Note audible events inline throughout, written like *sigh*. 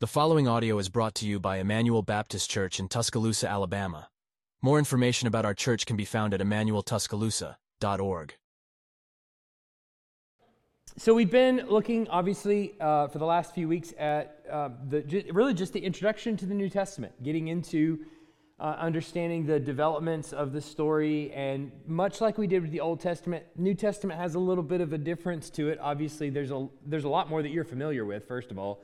The following audio is brought to you by Emmanuel Baptist Church in Tuscaloosa, Alabama. More information about our church can be found at emmanueltuscaloosa.org. So we've been looking, obviously, uh, for the last few weeks at uh, the really just the introduction to the New Testament, getting into uh, understanding the developments of the story, and much like we did with the Old Testament, New Testament has a little bit of a difference to it. Obviously, there's a there's a lot more that you're familiar with, first of all,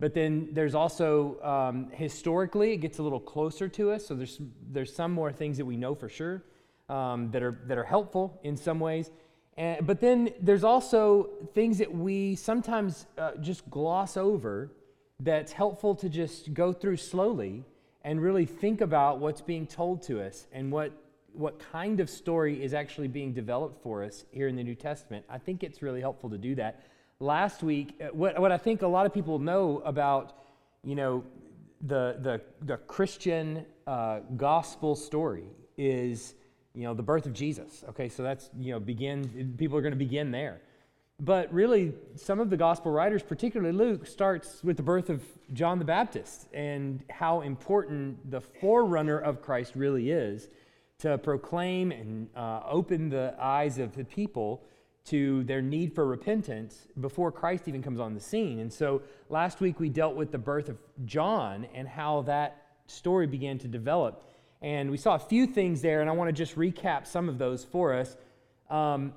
but then there's also um, historically it gets a little closer to us. So there's there's some more things that we know for sure um, that are that are helpful in some ways. And, but then there's also things that we sometimes uh, just gloss over that's helpful to just go through slowly and really think about what's being told to us and what what kind of story is actually being developed for us here in the New Testament. I think it's really helpful to do that last week, uh, what, what I think a lot of people know about, you know, the, the, the Christian uh, gospel story is, you know, the birth of Jesus. Okay, so that's, you know, begin, people are going to begin there. But really, some of the gospel writers, particularly Luke, starts with the birth of John the Baptist and how important the forerunner of Christ really is to proclaim and uh, open the eyes of the people to their need for repentance before Christ even comes on the scene. And so last week we dealt with the birth of John and how that story began to develop. And we saw a few things there, and I want to just recap some of those for us. Um,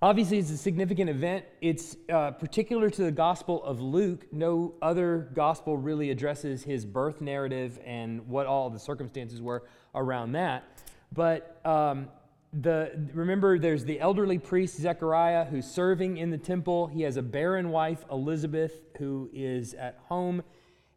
obviously, it's a significant event. It's uh, particular to the Gospel of Luke. No other gospel really addresses his birth narrative and what all the circumstances were around that. But um, the remember there's the elderly priest Zechariah who's serving in the temple. He has a barren wife Elizabeth who is at home,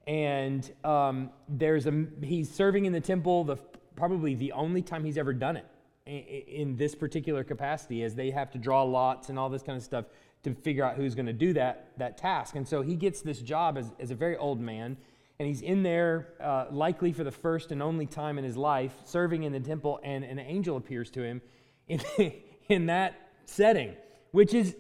and um, there's a he's serving in the temple. The probably the only time he's ever done it in, this particular capacity, as they have to draw lots and all this kind of stuff to figure out who's going to do that that task. And so he gets this job as, as a very old man and he's in there uh, likely for the first and only time in his life serving in the temple and an angel appears to him in, *laughs* in that setting which is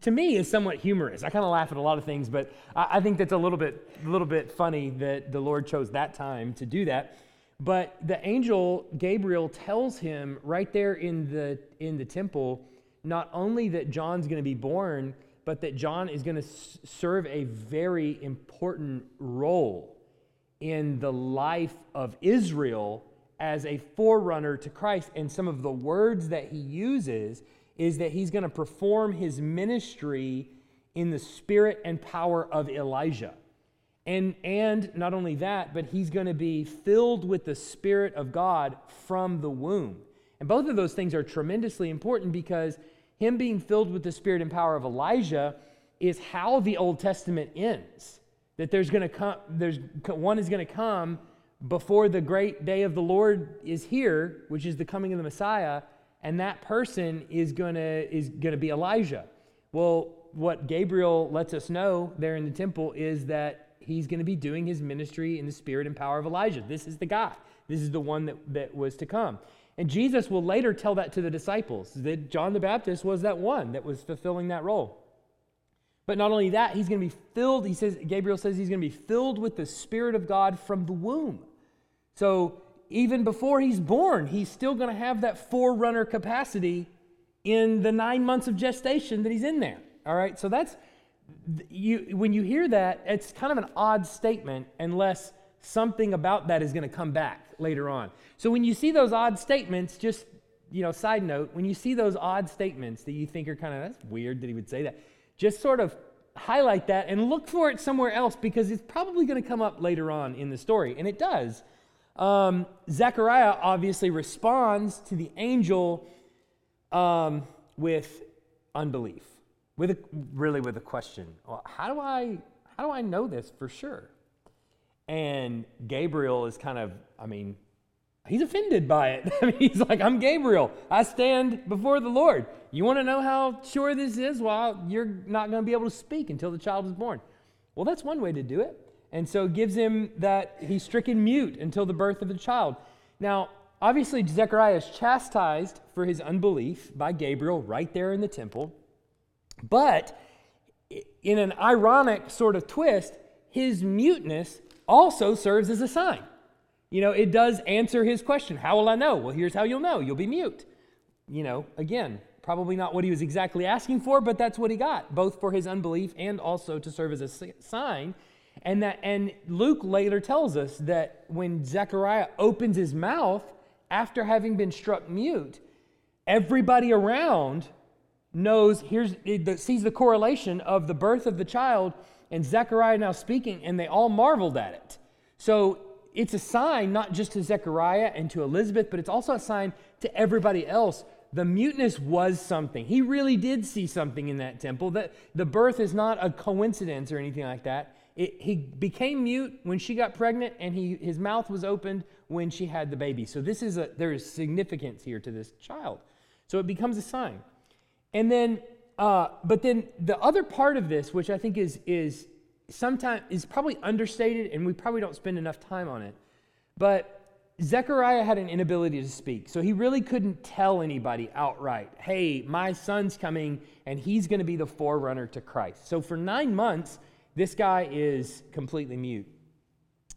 to me is somewhat humorous. I kind of laugh at a lot of things but I, I, think that's a little bit a little bit funny that the lord chose that time to do that. But the angel gabriel tells him right there in the in the temple not only that john's going to be born but that john is going to s- serve a very important role in the life of Israel as a forerunner to Christ. And some of the words that he uses is that he's going to perform his ministry in the spirit and power of Elijah. And, and not only that, but he's going to be filled with the Spirit of God from the womb. And both of those things are tremendously important because him being filled with the Spirit and power of Elijah is how the Old Testament ends that there's going to come there's one is going to come before the great day of the Lord is here, which is the coming of the Messiah, and that person is to is to be Elijah. Well, what Gabriel lets us know there in the temple is that he's going to be doing his ministry in the spirit and power of Elijah. This is the guy. This is the one that, that was to come. And Jesus will later tell that to the disciples that John the Baptist was that one that was fulfilling that role. But not only that, he's going to be filled, he says, Gabriel says he's going to be filled with the Spirit of God from the womb. So even before he's born, he's still going to have that forerunner capacity in the nine months of gestation that he's in there. All right, so that's, you, when you hear that, it's kind of an odd statement unless something about that is going to come back later on. So when you see those odd statements, just, you know, side note, when you see those odd statements that you think are kind of, that's weird that he would say that just sort of highlight that and look for it somewhere else because it's probably going to come up later on in the story. And it does. Um, Zechariah obviously responds to the angel um, with unbelief, with a, really with a question. Well, how do I how do I know this for sure? And Gabriel is kind of, I mean, he's offended by it. *laughs* I mean, he's like, I'm Gabriel. I stand before the Lord. You want to know how sure this is? Well, you're not going to be able to speak until the child is born. Well, that's one way to do it. And so it gives him that he's stricken mute until the birth of the child. Now, obviously, Zechariah is chastised for his unbelief by Gabriel right there in the temple. But in an ironic sort of twist, his muteness also serves as a sign. You know, it does answer his question How will I know? Well, here's how you'll know you'll be mute. You know, again, probably not what he was exactly asking for, but that's what he got, both for his unbelief and also to serve as a sign. And that and Luke later tells us that when Zechariah opens his mouth after having been struck mute, everybody around knows here's sees the correlation of the birth of the child and Zechariah now speaking, and they all marveled at it. So it's a sign not just to Zechariah and to Elizabeth, but it's also a sign to everybody else. The muteness was something. He really did see something in that temple. That the birth is not a coincidence or anything like that. It, he became mute when she got pregnant, and he, his mouth was opened when she had the baby. So this is a there is significance here to this child. So it becomes a sign. And then, uh, but then the other part of this, which I think is is sometimes is probably understated and we probably don't spend enough time on it. But Zechariah had an inability to speak. So he really couldn't tell anybody outright, hey, my son's coming and he's going to be the forerunner to Christ. So for nine months, this guy is completely mute.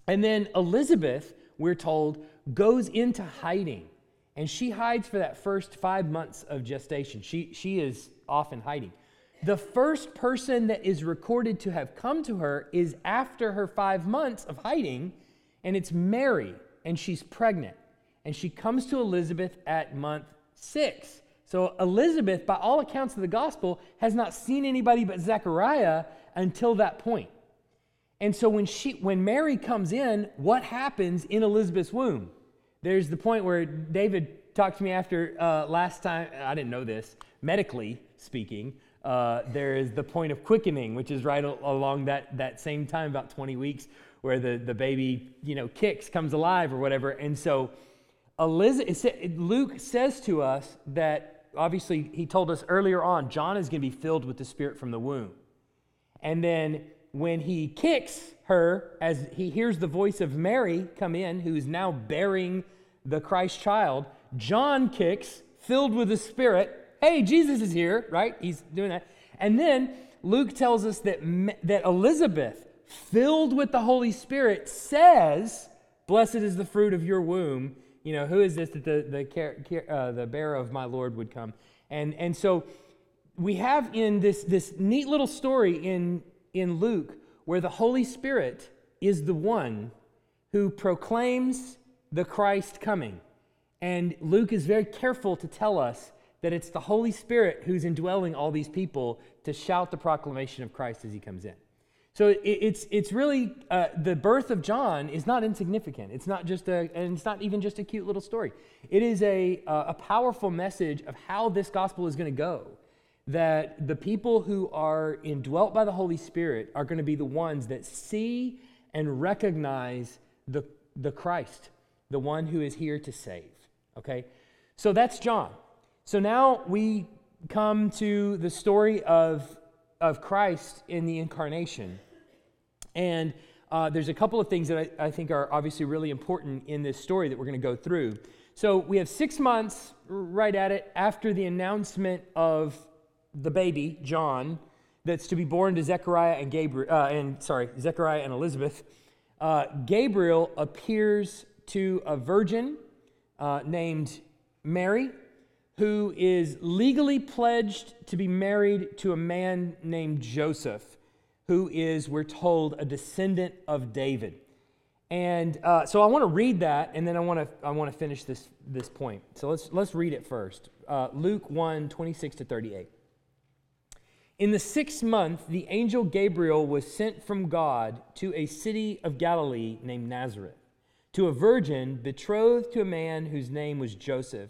And then Elizabeth, we're told, goes into hiding. And she hides for that first five months of gestation. She, she is off in hiding. The first person that is recorded to have come to her is after her five months of hiding, and it's Mary, and she's pregnant. And she comes to Elizabeth at month six. So Elizabeth, by all accounts of the gospel, has not seen anybody but Zechariah until that point. And so when she when Mary comes in, what happens in Elizabeth's womb? There's the point where David talked to me after uh, last time. I didn't know this medically speaking uh, there is the point of quickening, which is right along that, that same time, about 20 weeks, where the, the baby, you know, kicks, comes alive or whatever. And so Elizabeth, Luke says to us that obviously he told us earlier on, John is going to be filled with the Spirit from the womb. And then when he kicks her, as he hears the voice of Mary come in, who is now bearing the Christ child, John kicks, filled with the Spirit, hey, Jesus is here, right? He's doing that. And then Luke tells us that, that Elizabeth, filled with the Holy Spirit, says, Blessed is the fruit of your womb. You know, who is this that the, the, uh, the bearer of my Lord would come? And, and so we have in this, this neat little story in, in Luke where the Holy Spirit is the one who proclaims the Christ coming. And Luke is very careful to tell us that it's the Holy Spirit who's indwelling all these people to shout the proclamation of Christ as he comes in. So it, it's, it's really, uh, the birth of John is not insignificant. It's not just a, and it's not even just a cute little story. It is a, uh, a powerful message of how this gospel is going to go. That the people who are indwelt by the Holy Spirit are going to be the ones that see and recognize the, the Christ, the one who is here to save. Okay? So that's John. So now we come to the story of, of Christ in the incarnation. And uh, there's a couple of things that I, I, think are obviously really important in this story that we're going to go through. So we have six months right at it after the announcement of the baby, John, that's to be born to Zechariah and Gabriel, uh, and sorry, Zechariah and Elizabeth. Uh, Gabriel appears to a virgin uh, named Mary who is legally pledged to be married to a man named Joseph, who is, we're told, a descendant of David. And uh, so I want to read that, and then I want to I want to finish this this point. So let's let's read it first. Uh, Luke 1, 26 to 38. In the sixth month, the angel Gabriel was sent from God to a city of Galilee named Nazareth, to a virgin betrothed to a man whose name was Joseph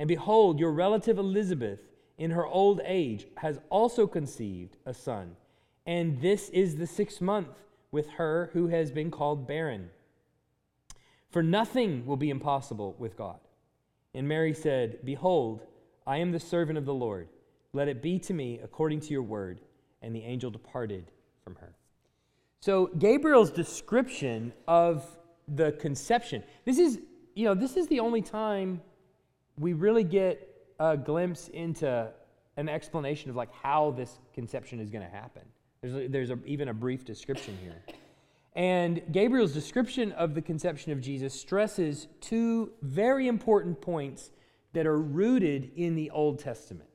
And behold, your relative Elizabeth, in her old age, has also conceived a son. And this is the sixth month with her who has been called barren. For nothing will be impossible with God. And Mary said, Behold, I am the servant of the Lord. Let it be to me according to your word. And the angel departed from her. So, Gabriel's description of the conception, this is, you know, this is the only time we really get a glimpse into an explanation of like how this conception is going to happen. There's, a, there's a, even a brief description here. And Gabriel's description of the conception of Jesus stresses two very important points that are rooted in the Old Testament.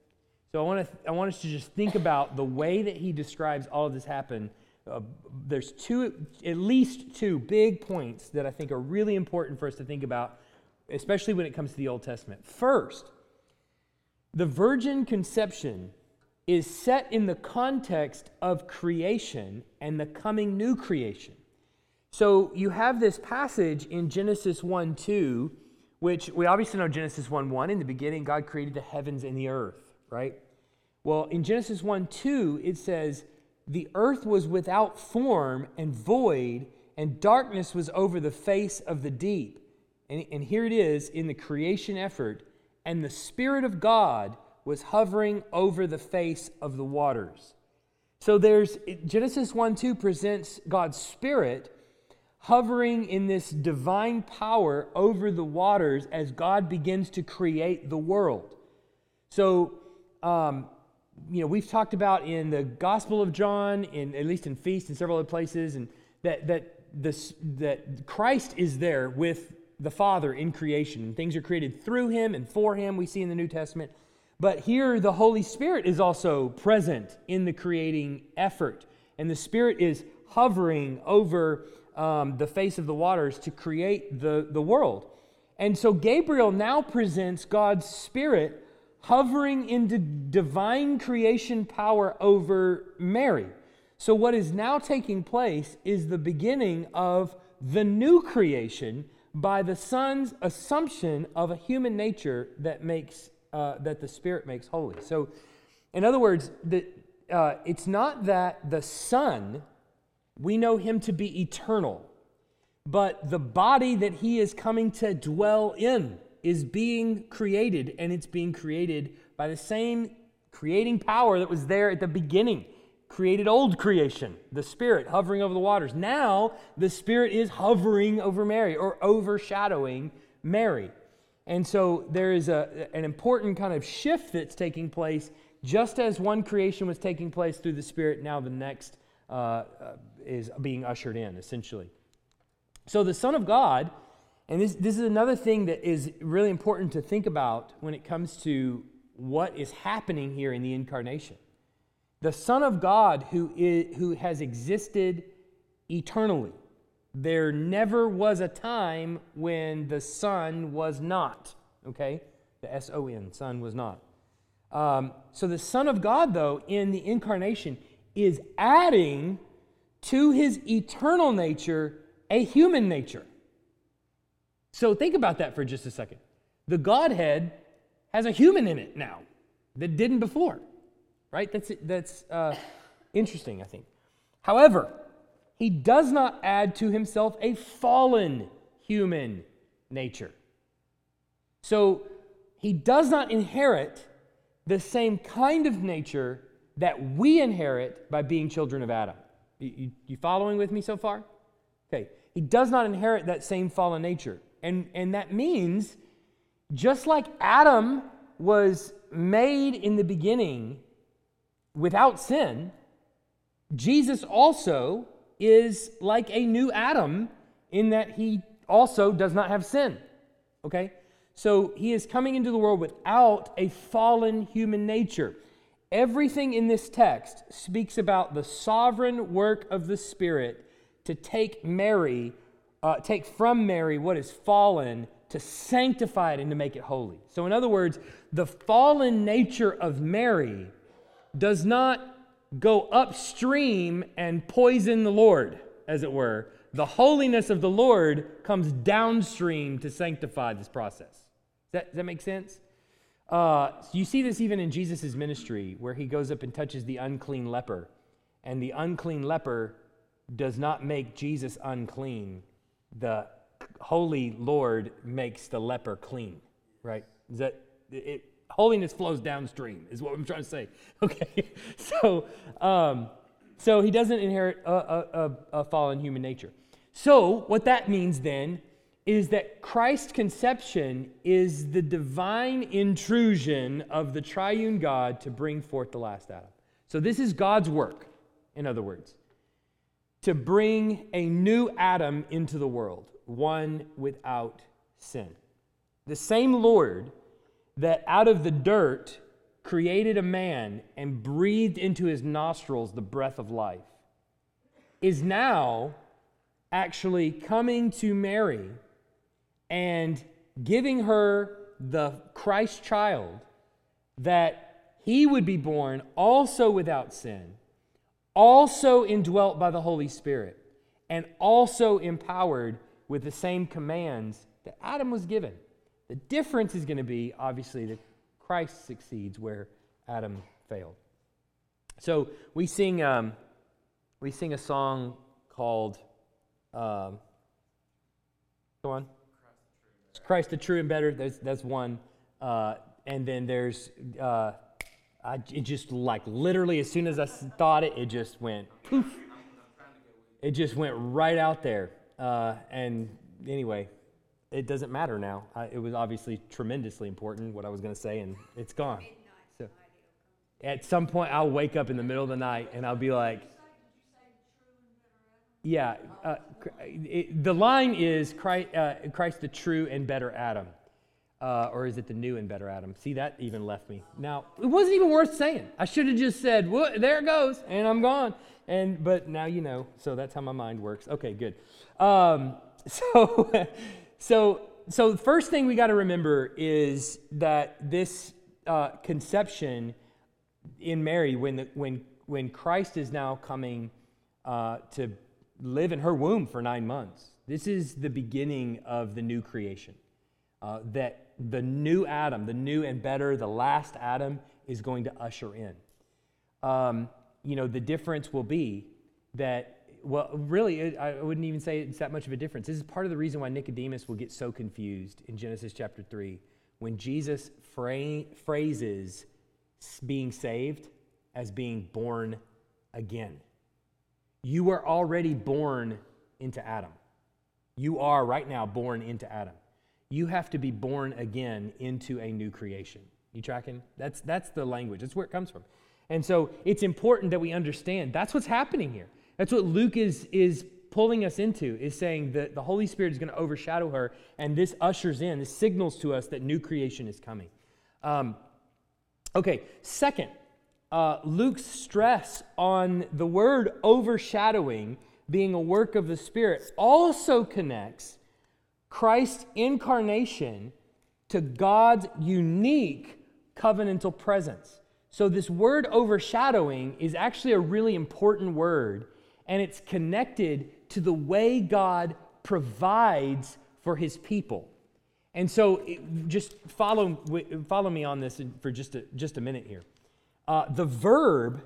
So I want, to, I want us to just think about the way that he describes all of this happen. Uh, there's two, at least two big points that I think are really important for us to think about, especially when it comes to the Old Testament. First, the virgin conception is set in the context of creation and the coming new creation. So you have this passage in Genesis 1 2, which we obviously know Genesis 1 1. In the beginning, God created the heavens and the earth, right? Well, in Genesis 1 2, it says, The earth was without form and void, and darkness was over the face of the deep. And, and here it is in the creation effort, and the Spirit of God was hovering over the face of the waters. So there's Genesis 1 2 presents God's Spirit hovering in this divine power over the waters as God begins to create the world. So, um, you know, we've talked about in the Gospel of John, in at least in Feast and several other places, and that that this that Christ is there with the Father in creation, things are created through Him and for Him. We see in the New Testament. But here, the Holy Spirit is also present in the creating effort. And the Spirit is hovering over um, the face of the waters to create the, the world. And so Gabriel now presents God's Spirit hovering into divine creation power over Mary. So, what is now taking place is the beginning of the new creation by the Son's assumption of a human nature that makes uh, that the Spirit makes holy. So, in other words, the, uh, it's not that the Son, we know him to be eternal, but the body that he is coming to dwell in is being created, and it's being created by the same creating power that was there at the beginning created old creation, the Spirit hovering over the waters. Now, the Spirit is hovering over Mary or overshadowing Mary. And so there is a, an important kind of shift that's taking place. Just as one creation was taking place through the Spirit, now the next uh, uh, is being ushered in, essentially. So the Son of God, and this, this is another thing that is really important to think about when it comes to what is happening here in the incarnation. The Son of God, who, is, who has existed eternally, there never was a time when the Son was not. Okay? The S O N, Son was not. Um, so the Son of God, though, in the incarnation, is adding to his eternal nature a human nature. So think about that for just a second. The Godhead has a human in it now that didn't before, right? That's, that's uh, interesting, I think. However, he does not add to himself a fallen human nature. So he does not inherit the same kind of nature that we inherit by being children of Adam. You, you, you, following with me so far? Okay. He does not inherit that same fallen nature. And, and that means just like Adam was made in the beginning without sin, Jesus also is like a new Adam in that he also does not have sin. Okay? So he is coming into the world without a fallen human nature. Everything in this text speaks about the sovereign work of the Spirit to take Mary, uh, take from Mary what is fallen, to sanctify it and to make it holy. So, in other words, the fallen nature of Mary does not go upstream and poison the Lord, as it were. The holiness of the Lord comes downstream to sanctify this process. Does that, does that make sense? Uh, you see this even in Jesus' ministry, where he goes up and touches the unclean leper, and the unclean leper does not make Jesus unclean. The holy Lord makes the leper clean, right? Is that it? Holiness flows downstream, is what I'm trying to say. *laughs* Okay, *laughs* so um, so he doesn't inherit a, a, a, a fallen human nature. So what that means then is that Christ's conception is the divine intrusion of the triune God to bring forth the last Adam. So, this is God's work, in other words, to bring a new Adam into the world, one without sin. The same Lord that out of the dirt created a man and breathed into his nostrils the breath of life is now actually coming to Mary and giving her the Christ child that he would be born also without sin, also indwelt by the Holy Spirit, and also empowered with the same commands that Adam was given. The difference is going to be obviously that Christ succeeds where Adam failed. So we sing, um, we sing a song called, um, go on. Christ the true and better. That's, that's one. Uh, and then there's, uh, I, it just like literally as soon as I thought it, it just went poof. It just went right out there. Uh, and anyway, it doesn't matter now. I, it was obviously tremendously important what I was going to say, and it's gone. So, at some point, I'll wake up in the middle of the night and I'll be like, yeah, uh, it, the line is Christ, uh, Christ, the true and better Adam. Uh, or is it the new and better Adam? See, that even left me. Now, it wasn't even worth saying. I should have just said, well, there it goes, and I'm gone. And But now you know, so that's how my mind works. Okay, good. Um, *laughs* so, so, so the first thing we got to remember is that this uh, conception in Mary, when, the, when, when Christ is now coming uh, to live in her womb for nine months. This is the beginning of the new creation. Uh, that the new Adam, the new and better, the last Adam, is going to usher in. Um, you know, the difference will be that, well, really, I wouldn't even say it's that much of a difference. This is part of the reason why Nicodemus will get so confused in Genesis chapter 3 when Jesus fra- phrases being saved as being born again. You were already born into Adam. You are right now born into Adam. You have to be born again into a new creation. You tracking? That's, that's the language, that's where it comes from. And so it's important that we understand that's what's happening here. That's what Luke is, is pulling us into, is saying that the Holy Spirit is going to overshadow her, and this ushers in, this signals to us that new creation is coming. Um, okay, second, uh, Luke's stress on the word overshadowing being a work of the Spirit also connects Christ's incarnation to God's unique covenantal presence. So, this word overshadowing is actually a really important word, and it's connected to the way God provides for his people. And so, it, just follow, follow me on this for just a, just a minute here. Uh, the verb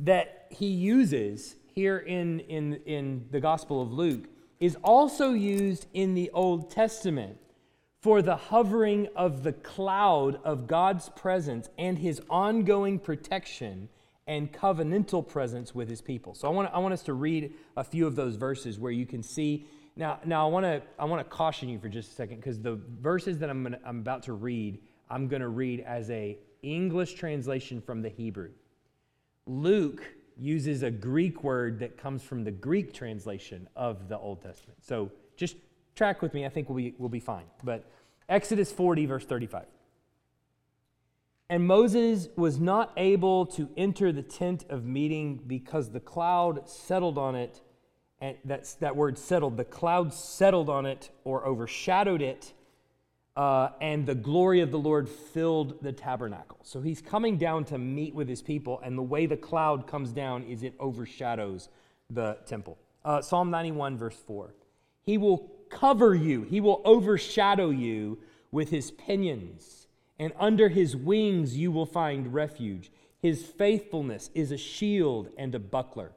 that he uses here in, in, in the Gospel of Luke is also used in the Old Testament for the hovering of the cloud of God's presence and his ongoing protection and covenantal presence with his people. So I want, I want us to read a few of those verses where you can see. Now, now I want to I want to caution you for just a second because the verses that I'm, gonna, I'm about to read, I'm going to read as a English translation from the Hebrew. Luke uses a Greek word that comes from the Greek translation of the Old Testament. So just track with me. I think we'll be, we'll be fine. But Exodus 40, verse 35. And Moses was not able to enter the tent of meeting because the cloud settled on it and that's that word settled. The cloud settled on it or overshadowed it, uh, and the glory of the Lord filled the tabernacle. So he's coming down to meet with his people, and the way the cloud comes down is it overshadows the temple. Uh, Psalm 91, verse 4. He will cover you, he will overshadow you with his pinions, and under his wings you will find refuge. His faithfulness is a shield and a buckler.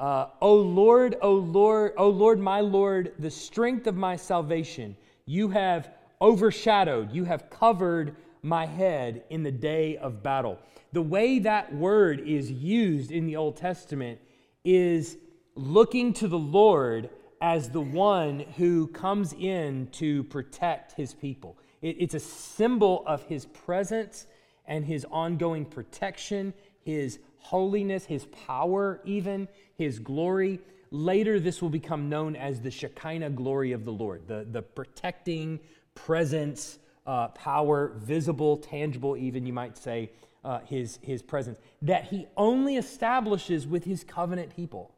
Uh, o Lord, O Lord, O Lord, my Lord, the strength of my salvation, you have overshadowed, you have covered my head in the day of battle. The way that word is used in the Old Testament is looking to the Lord as the one who comes in to protect his people. It, it's a symbol of his presence and his ongoing protection, his holiness, his power, even his glory. Later, this will become known as the Shekinah glory of the Lord, the, the protecting presence, uh, power, visible, tangible, even you might say, uh, his, his presence, that he only establishes with his covenant people.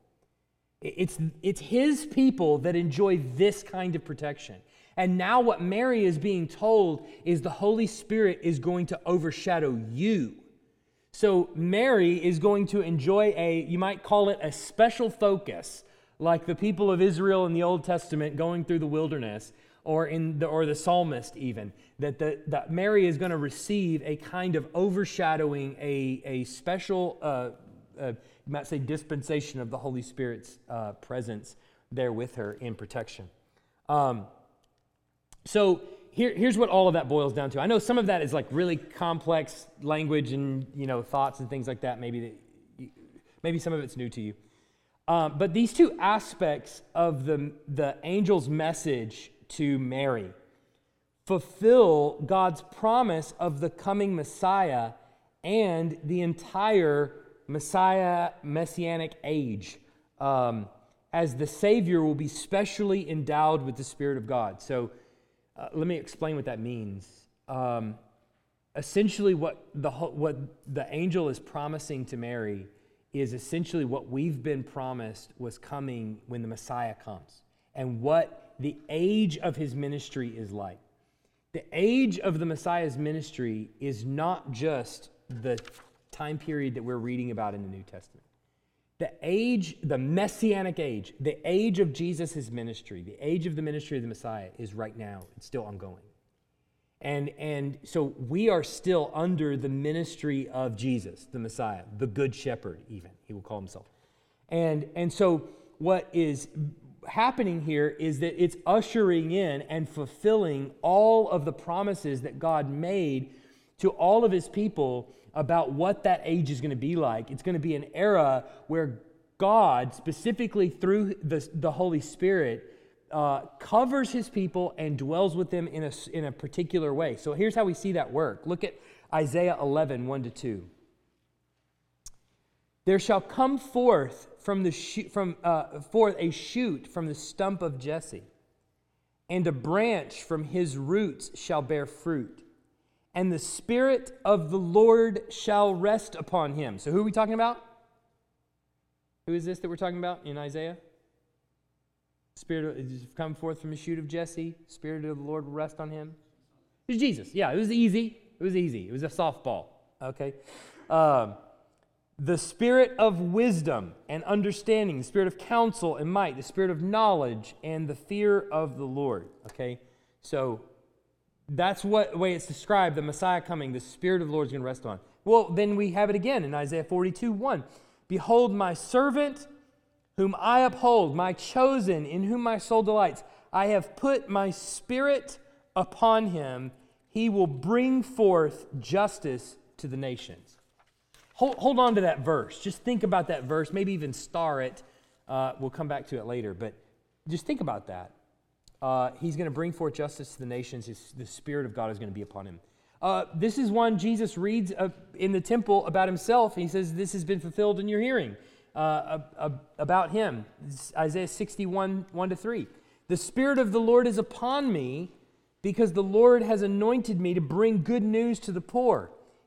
It's, it's his people that enjoy this kind of protection. And now, what Mary is being told is the Holy Spirit is going to overshadow you. So, Mary is going to enjoy a, you might call it a special focus, like the people of Israel in the Old Testament going through the wilderness, or, in the, or the psalmist, even, that, the, that Mary is going to receive a kind of overshadowing, a, a special, uh, uh, you might say, dispensation of the Holy Spirit's uh, presence there with her in protection. Um, so, here, here's what all of that boils down to. I know some of that is like really complex language and you know thoughts and things like that. Maybe that, maybe some of it's new to you. Um, but these two aspects of the, the angel's message to Mary fulfill God's promise of the coming Messiah and the entire Messiah messianic age, um, as the Savior will be specially endowed with the Spirit of God. So uh, let me explain what that means. Um, essentially, what the, what the angel is promising to Mary is essentially what we've been promised was coming when the Messiah comes and what the age of his ministry is like. The age of the Messiah's ministry is not just the time period that we're reading about in the New Testament. The age, the messianic age, the age of Jesus' ministry, the age of the ministry of the Messiah is right now. It's still ongoing. And, and so we are still under the ministry of Jesus, the Messiah, the Good Shepherd, even, he will call himself. And, and so what is happening here is that it's ushering in and fulfilling all of the promises that God made to all of his people about what that age is going to be like. It's going to be an era where God, specifically through the, the Holy Spirit, uh, covers his people and dwells with them in a, in a particular way. So here's how we see that work. Look at Isaiah 11, 1 to 2. There shall come forth from the from uh, forth a shoot from the stump of Jesse, and a branch from his roots shall bear fruit and the Spirit of the Lord shall rest upon him. So, who are we talking about? Who is this that we're talking about in Isaiah? Spirit of, come forth from the shoot of Jesse. Spirit of the Lord will rest on him. It's Jesus. Yeah, it was easy. It was easy. It was a softball. Okay. Um, the spirit of wisdom and understanding, the spirit of counsel and might, the spirit of knowledge and the fear of the Lord. Okay. So that's what way it's described, the Messiah coming, the Spirit of the Lord is going to rest on. Well, then we have it again in Isaiah 42 1. Behold, my servant, whom I uphold, my chosen, in whom my soul delights. I have put my spirit upon him. He will bring forth justice to the nations. Hold, hold on to that verse. Just think about that verse. Maybe even star it. Uh, we'll come back to it later, but just think about that. Uh, he's going to bring forth justice to the nations. His, the Spirit of God is going to be upon him. Uh, this is one Jesus reads uh, in the temple about himself. He says, This has been fulfilled in your hearing uh, about him. Isaiah 61, 1 to 3. The Spirit of the Lord is upon me because the Lord has anointed me to bring good news to the poor.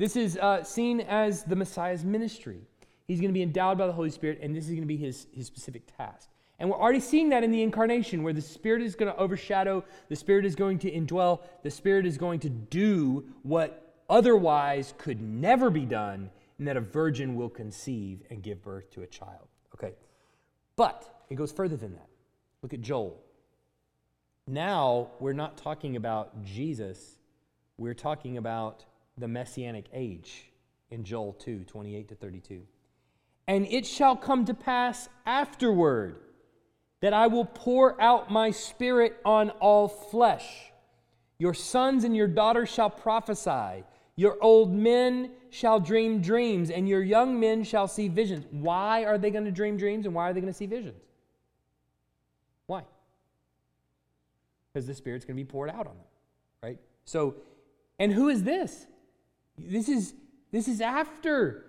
This is uh, seen as the Messiah's ministry. He's going to be endowed by the Holy Spirit, and this is going to be his, his specific task. And we're already seeing that in the incarnation, where the Spirit is going to overshadow, the Spirit is going to indwell, the Spirit is going to do what otherwise could never be done, and that a virgin will conceive and give birth to a child. Okay. But it goes further than that. Look at Joel. Now, we're not talking about Jesus, we're talking about the messianic age in Joel 2 28 to 32. And it shall come to pass afterward that I will pour out my spirit on all flesh. Your sons and your daughters shall prophesy. Your old men shall dream dreams, and your young men shall see visions. Why are they going to dream dreams and why are they going to see visions? Why? Because the Spirit's going to be poured out on them, right? So, and who is this? This is, this is after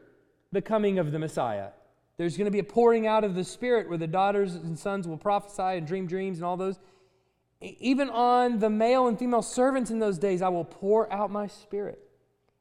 the coming of the Messiah. There's going to be a pouring out of the Spirit where the daughters and sons will prophesy and dream dreams and all those. Even on the male and female servants in those days, I will pour out my Spirit.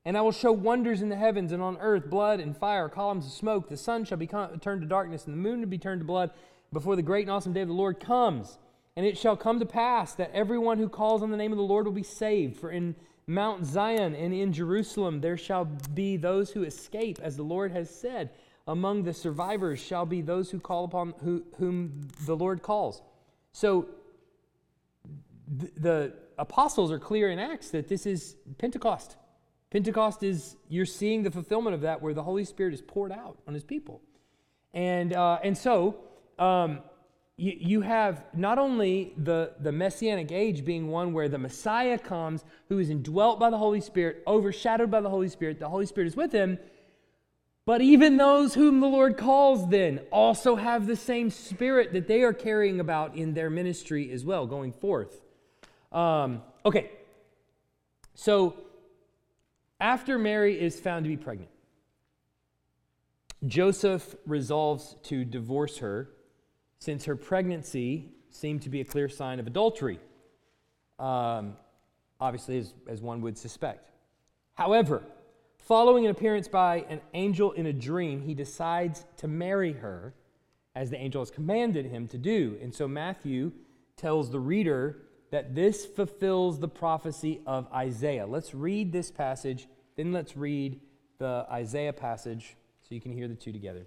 And I will show wonders in the heavens and on earth blood and fire, columns of smoke. The sun shall be turned to darkness and the moon to be turned to blood before the great and awesome day of the Lord comes. And it shall come to pass that everyone who calls on the name of the Lord will be saved. For in Mount Zion and in Jerusalem there shall be those who escape, as the Lord has said. Among the survivors shall be those who call upon who, whom the Lord calls. So th- the apostles are clear in Acts that this is Pentecost. Pentecost is you're seeing the fulfillment of that, where the Holy Spirit is poured out on His people, and uh, and so um, you, you have not only the, the messianic age being one where the Messiah comes, who is indwelt by the Holy Spirit, overshadowed by the Holy Spirit, the Holy Spirit is with him, but even those whom the Lord calls then also have the same spirit that they are carrying about in their ministry as well, going forth. Um, okay, so after Mary is found to be pregnant, Joseph resolves to divorce her since her pregnancy seemed to be a clear sign of adultery, um, obviously, as, as one would suspect. However, following an appearance by an angel in a dream, he decides to marry her as the angel has commanded him to do. And so Matthew tells the reader that this fulfills the prophecy of Isaiah. Let's read this passage, then let's read the Isaiah passage so you can hear the two together.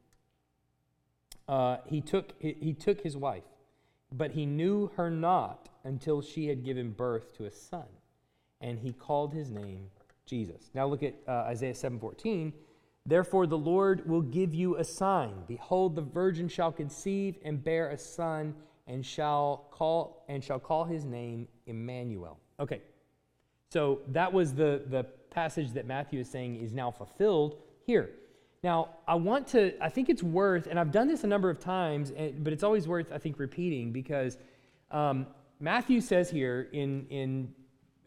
uh, he, took, he, he took his wife, but he knew her not until she had given birth to a son, and he called his name Jesus. Now look at uh, Isaiah 7:14. Therefore the Lord will give you a sign. Behold, the virgin shall conceive and bear a son, and shall call and shall call his name Emmanuel. Okay, so that was the the passage that Matthew is saying is now fulfilled here. Now, I want to, I think it's worth, and I've done this a number of times, eh, but it's always worth, I think, repeating because um, Matthew says here in, in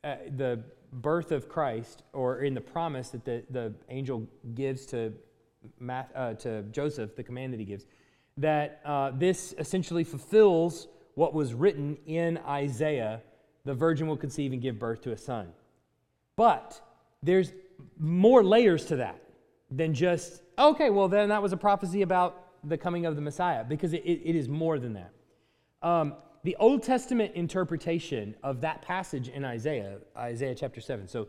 uh, the birth of Christ, or in the promise that the, the angel gives to Math, uh, to Joseph, the command that he gives, that uh, this essentially fulfills what was written in Isaiah the virgin will conceive and give birth to a son. But there's more layers to that than just, okay, well, then that was a prophecy about the coming of the Messiah, because it, it is more than that. Um, the Old Testament interpretation of that passage in Isaiah, Isaiah chapter 7. So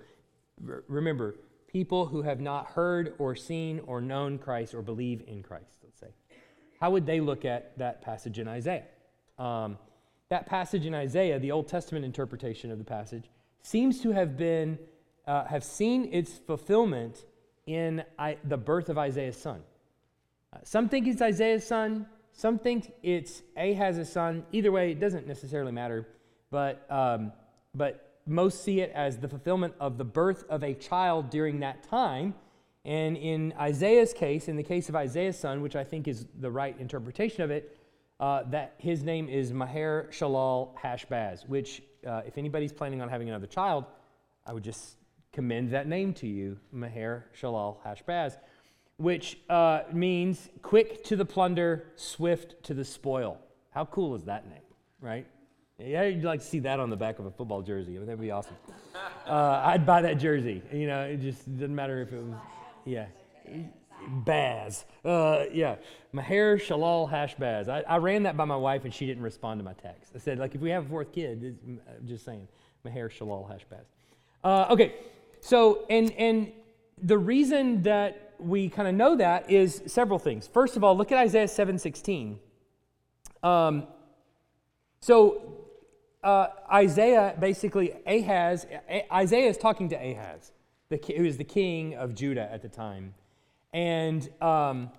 remember, people who have not heard or seen or known Christ or believe in Christ, let's say. How would they look at that passage in Isaiah? Um, that passage in Isaiah, the Old Testament interpretation of the passage, seems to have been, uh, have seen its fulfillment in I, the birth of Isaiah's son. Uh, some think it's Isaiah's son, some think it's Ahaz's son. Either way, it doesn't necessarily matter, but, um, but most see it as the fulfillment of the birth of a child during that time. And in Isaiah's case, in the case of Isaiah's son, which I think is the right interpretation of it, uh, that his name is Maher Shalal Hashbaz, which, uh, if anybody's planning on having another child, I would just commend that name to you, Maher Shalal Hashbaz, which uh, means quick to the plunder, swift to the spoil. How cool is that name, right? Yeah, you'd like to see that on the back of a football jersey. That'd be awesome. *laughs* Uh, I'd buy that jersey. You know, it just doesn't matter if it was, yeah, Baz. Uh, yeah, Maher Shalal Hash Baz. I, I, ran that by my wife and she didn't respond to my text. I said, like, if we have a fourth kid, uh, just saying, Maher Shalal Hash Baz. Uh, okay, so, and, and the reason that we kind of know that is several things. First of all, look at Isaiah 7:16. Um, so uh, Isaiah basically, Ahaz, Isaiah is talking to Ahaz, the, who is the king of Judah at the time. And, um,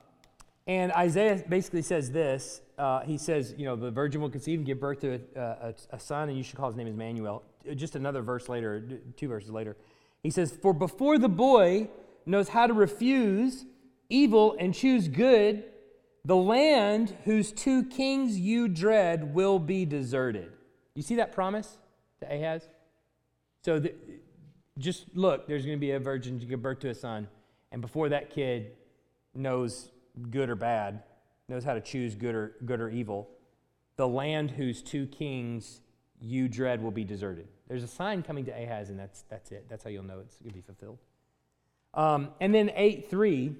and Isaiah basically says this. Uh, he says, you know, the virgin will conceive and give birth to a, a, a son, and you should call his name Emmanuel. Just another verse later, two verses later. He says, For before the boy knows how to refuse evil and choose good, the land whose two kings you dread will be deserted. You see that promise to Ahaz? So the, just look, there's going to be a virgin to give birth to a son. And before that kid knows good or bad, knows how to choose good or, good or evil, the land whose two kings you dread will be deserted. There's a sign coming to Ahaz, and that's, that's it. That's how you'll know it's going to be fulfilled. Um, and then 8 3,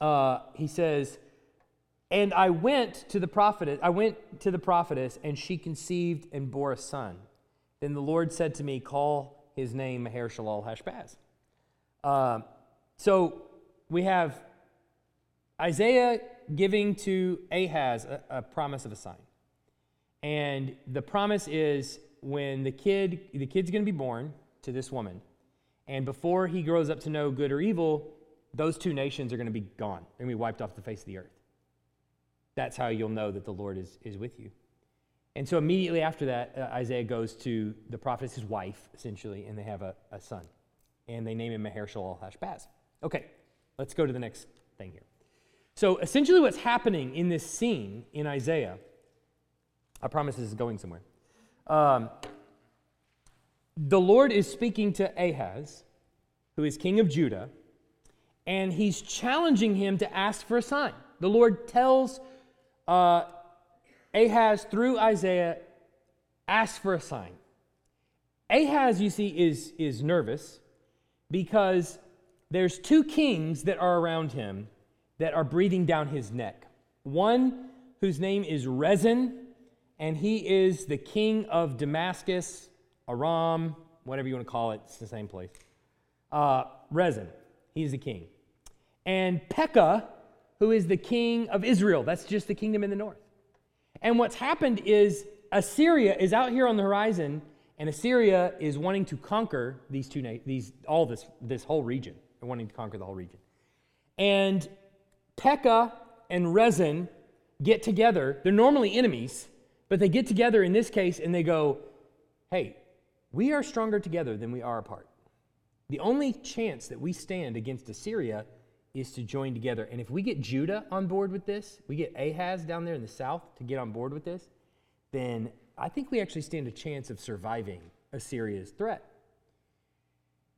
uh, he says, and I went to the prophetess, I went to the prophetess, and she conceived and bore a son. Then the Lord said to me, Call his name Maher Shalal Hashbaz. Uh, so we have Isaiah giving to Ahaz a, a promise of a sign. And the promise is when the kid, the kid's going to be born to this woman, and before he grows up to know good or evil, those two nations are going to be gone. They're going to be wiped off the face of the earth. That's how you'll know that the Lord is, is with you. And so immediately after that, uh, Isaiah goes to the prophetess, his wife, essentially, and they have a, a son. And they name him Maher-shalal Hashbaz. Okay, let's go to the next thing here. So essentially what's happening in this scene in Isaiah, I promise this is going somewhere. Um, the Lord is speaking to Ahaz, who is king of Judah, and he's challenging him to ask for a sign. The Lord tells uh, Ahaz, through Isaiah, ask for a sign. Ahaz, you see, is, is nervous because there's two kings that are around him that are breathing down his neck. One whose name is Rezin, and he is the king of Damascus, Aram, whatever you want to call it, it's the same place. Uh, Rezin, he's the king. And Pekah, who is the king of Israel. That's just the kingdom in the north. And what's happened is Assyria is out here on the horizon, and Assyria is wanting to conquer these two, these all this this whole region. They're wanting to conquer the whole region. And Pekah and Rezin get together. They're normally enemies, but they get together in this case and they go, "Hey, we are stronger together than we are apart. The only chance that we stand against Assyria is to join together. And if we get Judah on board with this, we get Ahaz down there in the south to get on board with this, then I think we actually stand a chance of surviving Assyria's threat.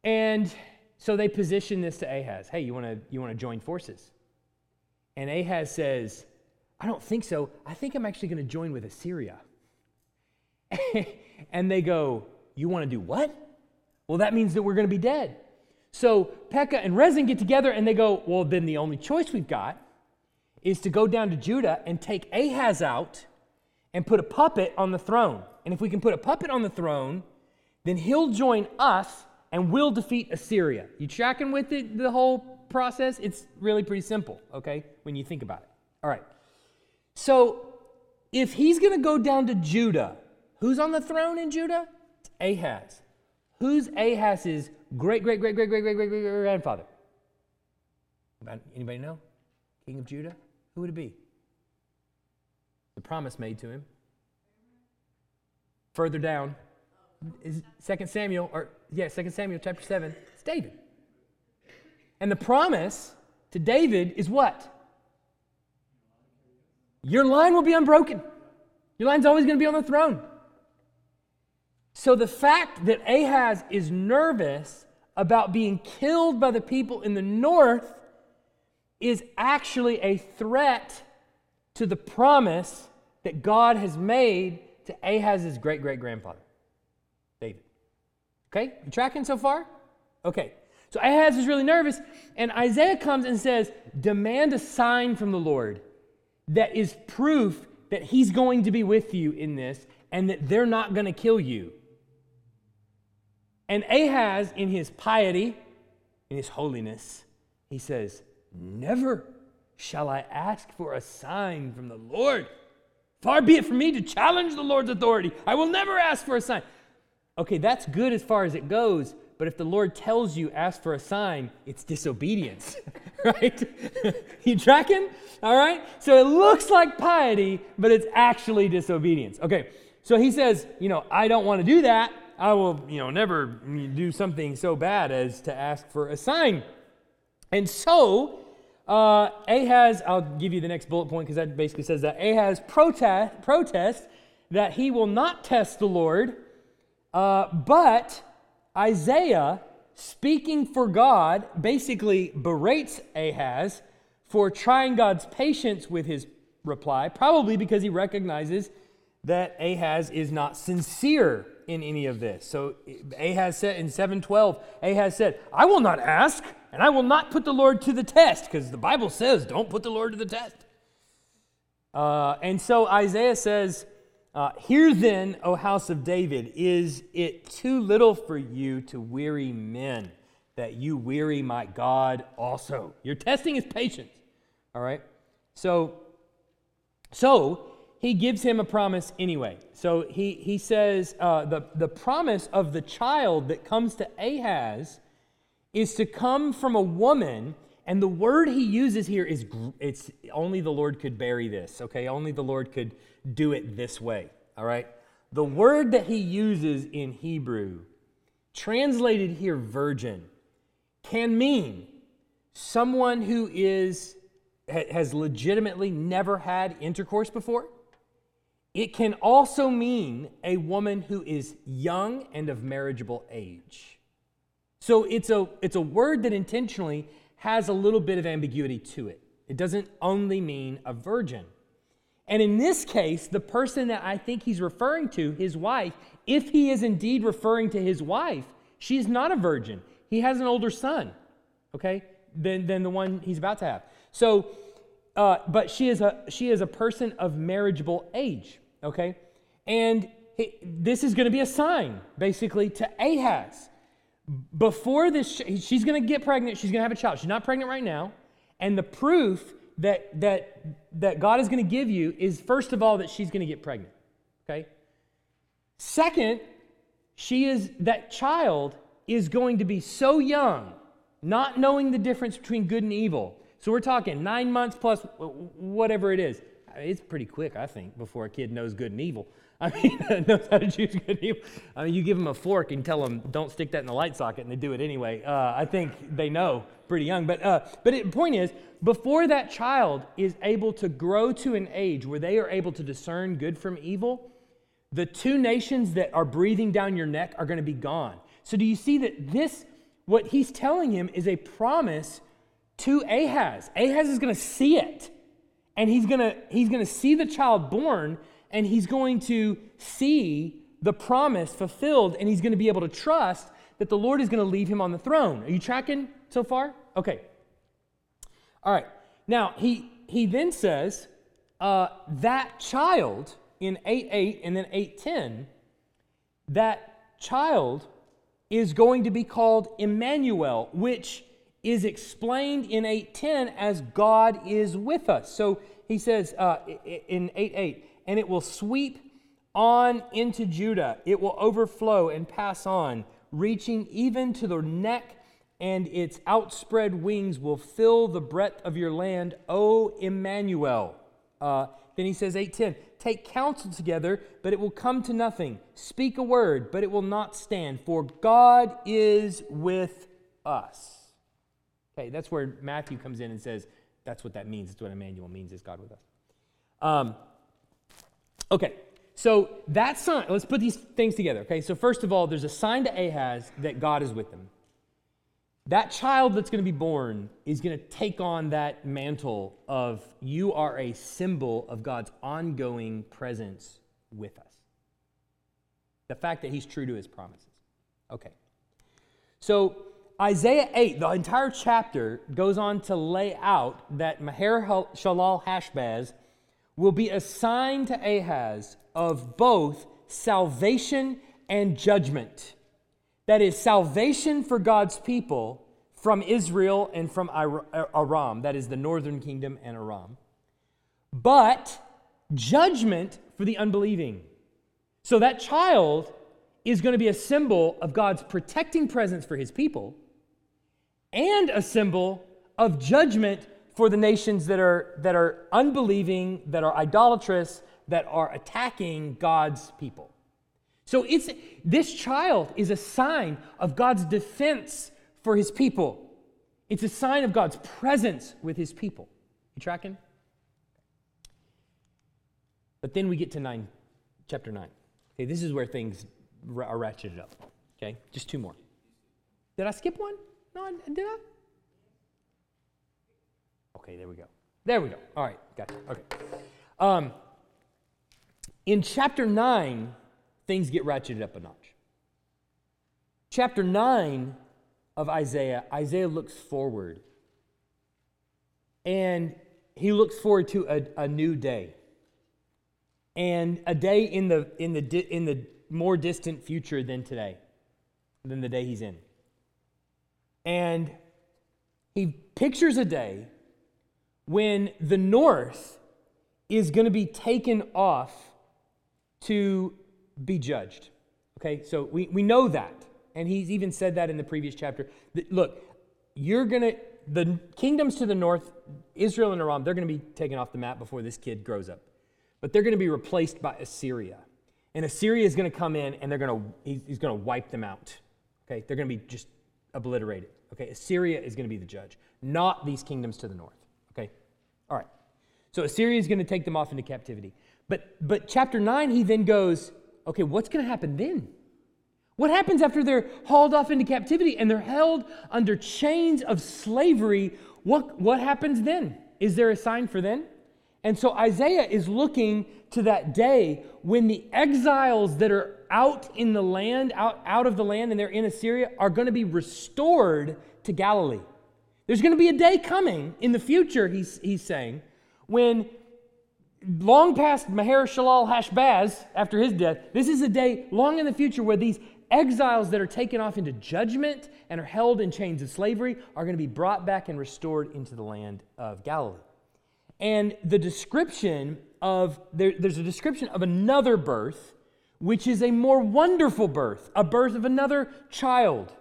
And so they position this to Ahaz. Hey, you want to you want to join forces? And Ahaz says, I don't think so. I think I'm actually going to join with Assyria. *laughs* and they go, You want to do what? Well, that means that we're going to be dead. So Pekah and Rezin get together and they go, Well, then the only choice we've got is to go down to Judah and take Ahaz out and put a puppet on the throne. And if we can put a puppet on the throne, then he'll join us and we'll defeat Assyria. You tracking with it, the whole process? It's really pretty simple, okay, when you think about it. All right. So if he's going to go down to Judah, who's on the throne in Judah? Ahaz. Who's Ahaz's great, great, great, great, great, great, great, great grandfather? Anybody know? King of Judah? Who would it be? The promise made to him. Further down, is 2 Samuel, or yeah, Second Samuel chapter 7, it's David. And the promise to David is what? Your line will be unbroken. Your line's always going to be on the throne. So the fact that Ahaz is nervous about being killed by the people in the north is actually a threat to the promise that God has made to Ahaz's great great grandfather, David. Okay, you tracking so far? Okay, so Ahaz is really nervous, and Isaiah comes and says, Demand a sign from the Lord that is proof that he's going to be with you in this and that they're not going to kill you. And Ahaz, in his piety, in his holiness, he says, Never shall I ask for a sign from the Lord. Far be it from me to challenge the Lord's authority. I will never ask for a sign. Okay, that's good as far as it goes, but if the Lord tells you ask for a sign, it's disobedience, *laughs* right? *laughs* you tracking? All right? So it looks like piety, but it's actually disobedience. Okay, so he says, you know, I don't want to do that. I will, you know, never do something so bad as to ask for a sign. And so, uh, Ahaz, I'll give you the next bullet point because that basically says that Ahaz protest, protests that he will not test the Lord, uh, but Isaiah, speaking for God, basically berates Ahaz for trying God's patience with his reply, probably because he recognizes that Ahaz is not sincere in any of this. So Ahaz said in 712, Ahaz said, I will not ask, and I will not put the Lord to the test, because the Bible says, don't put the Lord to the test. Uh, and so Isaiah says, uh, Hear then, O house of David, is it too little for you to weary men, that you weary my God also? You're testing is patience. All right? So, so he gives him a promise anyway. So he, he says uh, the, the promise of the child that comes to Ahaz is to come from a woman. And the word he uses here is it's only the Lord could bury this, okay? Only the Lord could do it this way, all right? The word that he uses in Hebrew, translated here virgin, can mean someone who is has legitimately never had intercourse before. It can also mean a woman who is young and of marriageable age. So it's a, it's a word that intentionally has a little bit of ambiguity to it. It doesn't only mean a virgin. And in this case, the person that I think he's referring to, his wife, if he is indeed referring to his wife, she's not a virgin. He has an older son, okay, than, than the one he's about to have. So, uh, but she is, a, she is a person of marriageable age, okay? And he, this is going to be a sign, basically, to Ahaz. Before this, she's going to get pregnant. She's going to have a child. She's not pregnant right now. And the proof that, that, that God is going to give you is, first of all, that she's going to get pregnant. Okay? Second, she is, that child is going to be so young, not knowing the difference between good and evil. So we're talking nine months plus whatever it is. It's pretty quick, I think, before a kid knows good and evil. *laughs* I mean, knows how to choose good evil. I mean, you give them a fork and tell them, don't stick that in the light socket, and they do it anyway. Uh, I think they know pretty young. But, uh, but the point is, before that child is able to grow to an age where they are able to discern good from evil, the two nations that are breathing down your neck are going to be gone. So, do you see that this what he's telling him is a promise to Ahaz. Ahaz is going to see it. And he's going to he's going to see the child born and he's going to see the promise fulfilled and he's going to be able to trust that the Lord is going to leave him on the throne. Are you tracking so far? Okay. All right. Now, he he then says uh, that child in 8 8 and then 8 10, that child is going to be called Emmanuel, which is explained in 8:10 as God is with us. So he says uh, in 8:8, and it will sweep on into Judah. It will overflow and pass on, reaching even to the neck, and its outspread wings will fill the breadth of your land, O Emmanuel. Uh, then he says 8:10, take counsel together, but it will come to nothing. Speak a word, but it will not stand, for God is with us. Okay, that's where Matthew comes in and says, that's what that means. That's what Emmanuel means, is God with us. Um, okay, so that sign, let's put these things together. Okay, so first of all, there's a sign to Ahaz that God is with him. That child that's going to be born is going to take on that mantle of you are a symbol of God's ongoing presence with us. The fact that he's true to his promises. Okay. So Isaiah 8, the entire chapter, goes on to lay out that Maher Shalal Hashbaz will be a sign to Ahaz of both salvation and judgment. That is, salvation for God's people from Israel and from Aram, that is the northern kingdom and Aram, but judgment for the unbelieving. So that child is going to be a symbol of God's protecting presence for his people and a symbol of judgment for the nations that are, that are unbelieving, that are idolatrous, that are attacking God's people. So it's this child is a sign of God's defense for his people. It's a sign of God's presence with his people. You tracking? But then we get to 9, chapter 9. Okay, this is where things are ratcheted up. Okay, just two more. Did I skip one? No, did I? Okay, there we go. There we go. All right, gotcha. Okay. Um, in chapter 9, things get ratcheted up a notch. Chapter 9 of Isaiah, Isaiah looks forward. And he looks forward to a, a new day. And a day in the, in, the, in the more distant future than today, than the day he's in. And he pictures a day when the north is going to be taken off to be judged. Okay, so we, we know that. And he's even said that in the previous chapter. Look, you're going to, the kingdoms to the north, Israel and Aram, they're going to be taken off the map before this kid grows up. But they're going to be replaced by Assyria. And Assyria is going to come in and they're going to, he's, he's going to wipe them out. Okay, they're going to be just obliterated. Okay, Assyria is going to be the judge, not these kingdoms to the north. So Assyria is going to take them off into captivity. But but chapter nine, he then goes, okay, what's going to happen then? What happens after they're hauled off into captivity and they're held under chains of slavery? What, what happens then? Is there a sign for then? And so Isaiah is looking to that day when the exiles that are out in the land, out, out of the land, and they're in Assyria, are going to be restored to Galilee. There's going to be a day coming in the future, he's, he's saying, when long past Maher Shalal Hashbaz, after his death, this is a day long in the future where these exiles that are taken off into judgment and are held in chains of slavery are going to be brought back and restored into the land of Galilee. And the description of, there, there's a description of another birth, which is a more wonderful birth, a birth of another child,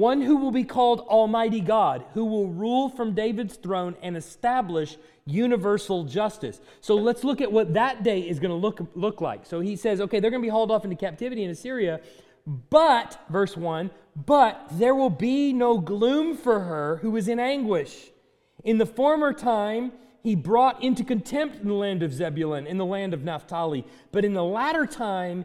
one who will be called Almighty God, who will rule from David's throne and establish universal justice. So let's look at what that day is going to look, look like. So he says, okay, they're going to be hauled off into captivity in Assyria, but, verse 1, but there will be no gloom for her who is in anguish. In the former time, he brought into contempt in the land of Zebulun, in the land of Naphtali. But in the latter time,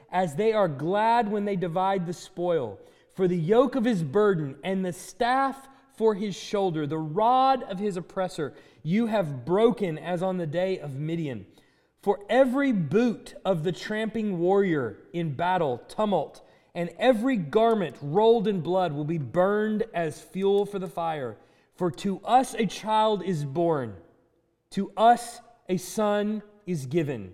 as they are glad when they divide the spoil. For the yoke of his burden and the staff for his shoulder, the rod of his oppressor, you have broken as on the day of Midian. For every boot of the tramping warrior in battle, tumult, and every garment rolled in blood will be burned as fuel for the fire. For to us a child is born, to us a son is given,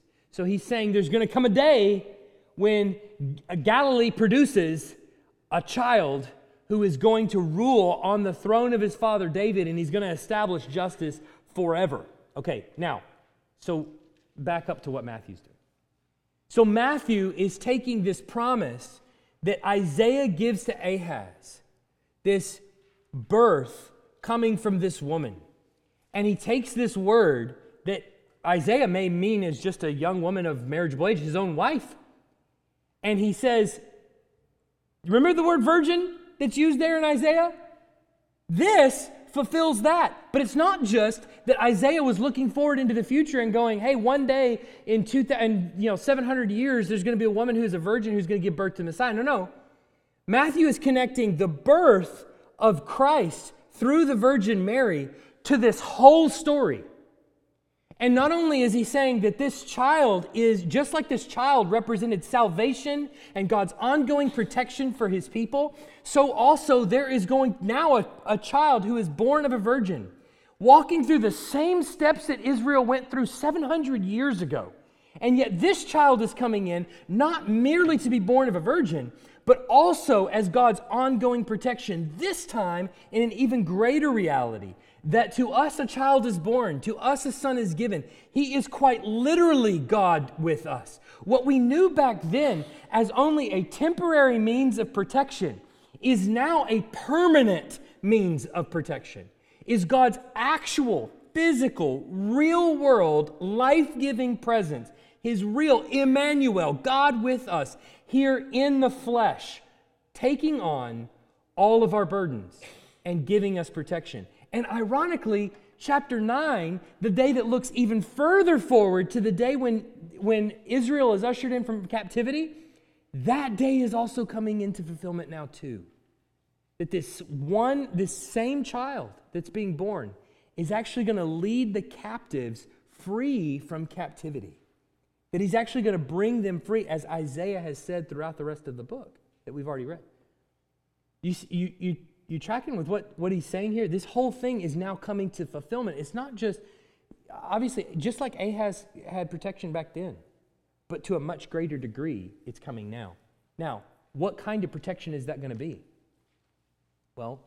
So he's saying there's going to come a day when Galilee produces a child who is going to rule on the throne of his father David and he's going to establish justice forever. Okay, now, so back up to what Matthew's doing. So Matthew is taking this promise that Isaiah gives to Ahaz, this birth coming from this woman. And he takes this word Isaiah may mean as just a young woman of marriageable age, his own wife. And he says, Remember the word virgin that's used there in Isaiah? This fulfills that. But it's not just that Isaiah was looking forward into the future and going, hey, one day in 2000, you know, 700 years, there's going to be a woman who's a virgin who's going to give birth to Messiah. No, no. Matthew is connecting the birth of Christ through the Virgin Mary to this whole story. And not only is he saying that this child is just like this child represented salvation and God's ongoing protection for his people, so also there is going now a, a child who is born of a virgin, walking through the same steps that Israel went through 700 years ago. And yet this child is coming in not merely to be born of a virgin, but also as God's ongoing protection, this time in an even greater reality that to us a child is born, to us a son is given. He is quite literally God with us. What we knew back then as only a temporary means of protection is now a permanent means of protection, is God's actual, physical, real world, life giving presence, his real Emmanuel, God with us, here in the flesh, taking on all of our burdens and giving us protection. And ironically, chapter 9, the day that looks even further forward to the day when, when Israel is ushered in from captivity, that day is also coming into fulfillment now, too. That this one, this same child that's being born is actually going to lead the captives free from captivity. That he's actually going to bring them free, as Isaiah has said throughout the rest of the book that we've already read. You, you, you you tracking with what, what he's saying here? This whole thing is now coming to fulfillment. It's not just, obviously, just like Ahaz had protection back then, but to a much greater degree, it's coming now. Now, what kind of protection is that going to be? Well,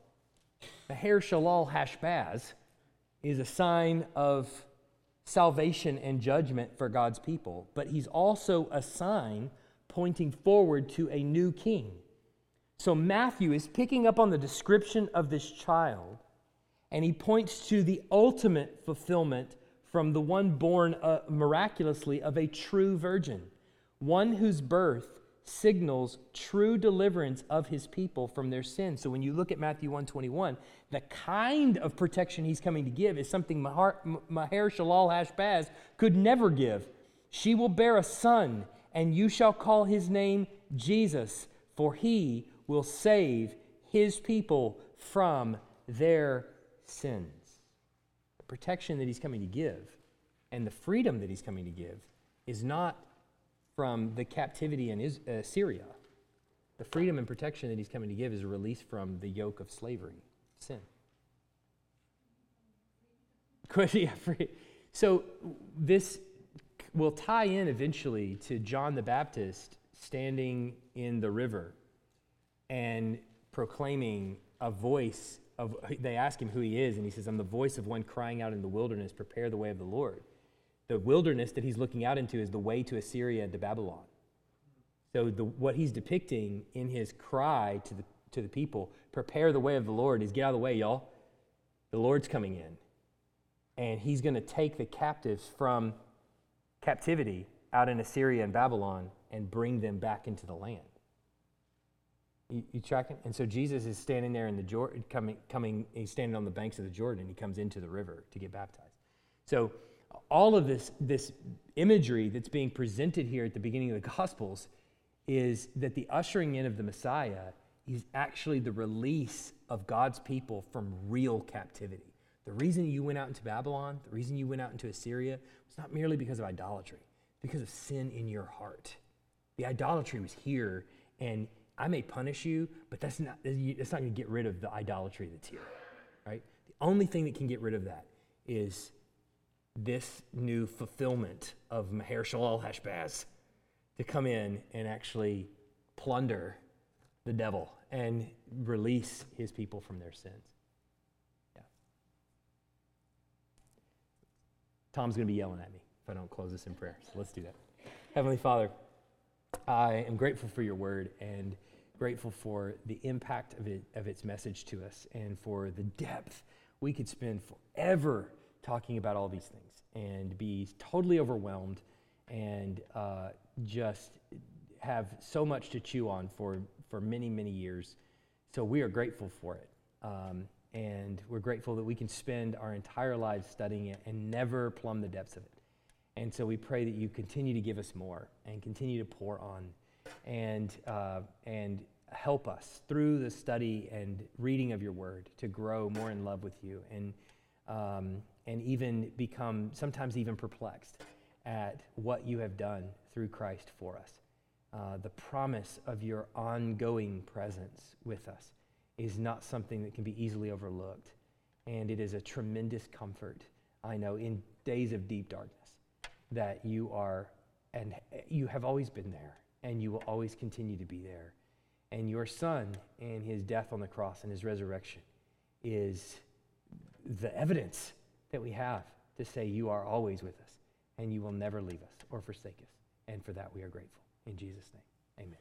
Maher Shalal Hashbaz is a sign of salvation and judgment for God's people, but he's also a sign pointing forward to a new king so Matthew is picking up on the description of this child, and he points to the ultimate fulfillment from the one born uh, miraculously of a true virgin, one whose birth signals true deliverance of his people from their sins. So when you look at Matthew 121, the kind of protection he's coming to give is something Maher, Maher Shalal Hashbaz could never give. She will bear a son, and you shall call his name Jesus, for he will save his people from their sins. The protection that he's coming to give and the freedom that he's coming to give is not from the captivity in uh, Syria, The freedom and protection that he's coming to give is a release from the yoke of slavery, sin. *laughs* So this will tie in eventually to John the Baptist standing in the river and proclaiming a voice of they ask him who he is and he says i'm the voice of one crying out in the wilderness prepare the way of the lord. The wilderness that he's looking out into is the way to assyria and to babylon. So the, what he's depicting in his cry to the, to the people prepare the way of the lord is get out of the way y'all. The lord's coming in. And he's going to take the captives from captivity out in Assyria and Babylon and bring them back into the land. You, you tracking? And so Jesus is standing there in the Jordan, coming, coming, he's standing on the banks of the Jordan. And he comes into the river to get baptized. So all of this, this imagery that's being presented here at the beginning of the Gospels is that the ushering in of the Messiah is actually the release of God's people from real captivity. The reason you went out into Babylon, the reason you went out into Assyria, was not merely because of idolatry, because of sin in your heart. The idolatry was here, and I may punish you, but that's not, that's not going to get rid of the idolatry that's here, right? The only thing that can get rid of that is this new fulfillment of Maher Shalal Hashbaz to come in and actually plunder the devil and release his people from their sins. Yeah. Tom's going to be yelling at me if I don't close this in prayer. So let's do that. Heavenly Father, I am grateful for your word and grateful for the impact of, it, of its message to us and for the depth. We could spend forever talking about all these things and be totally overwhelmed and uh, just have so much to chew on for, for many, many years. So we are grateful for it. Um, and we're grateful that we can spend our entire lives studying it and never plumb the depths of it. And so we pray that you continue to give us more and continue to pour on and, uh, and help us through the study and reading of your word to grow more in love with you and, um, and even become sometimes even perplexed at what you have done through Christ for us. Uh, the promise of your ongoing presence with us is not something that can be easily overlooked. And it is a tremendous comfort, I know, in days of deep darkness, that you are, and you have always been there, and you will always continue to be there. And your son and his death on the cross and his resurrection is the evidence that we have to say you are always with us and you will never leave us or forsake us. And for that we are grateful. In Jesus' name, amen.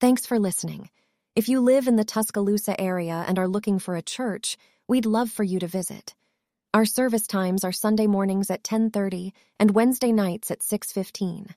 Thanks for listening. If you live in the Tuscaloosa area and are looking for a church, we'd love for you to visit. Our service times are Sunday mornings at 10:30 and Wednesday nights at 6:15.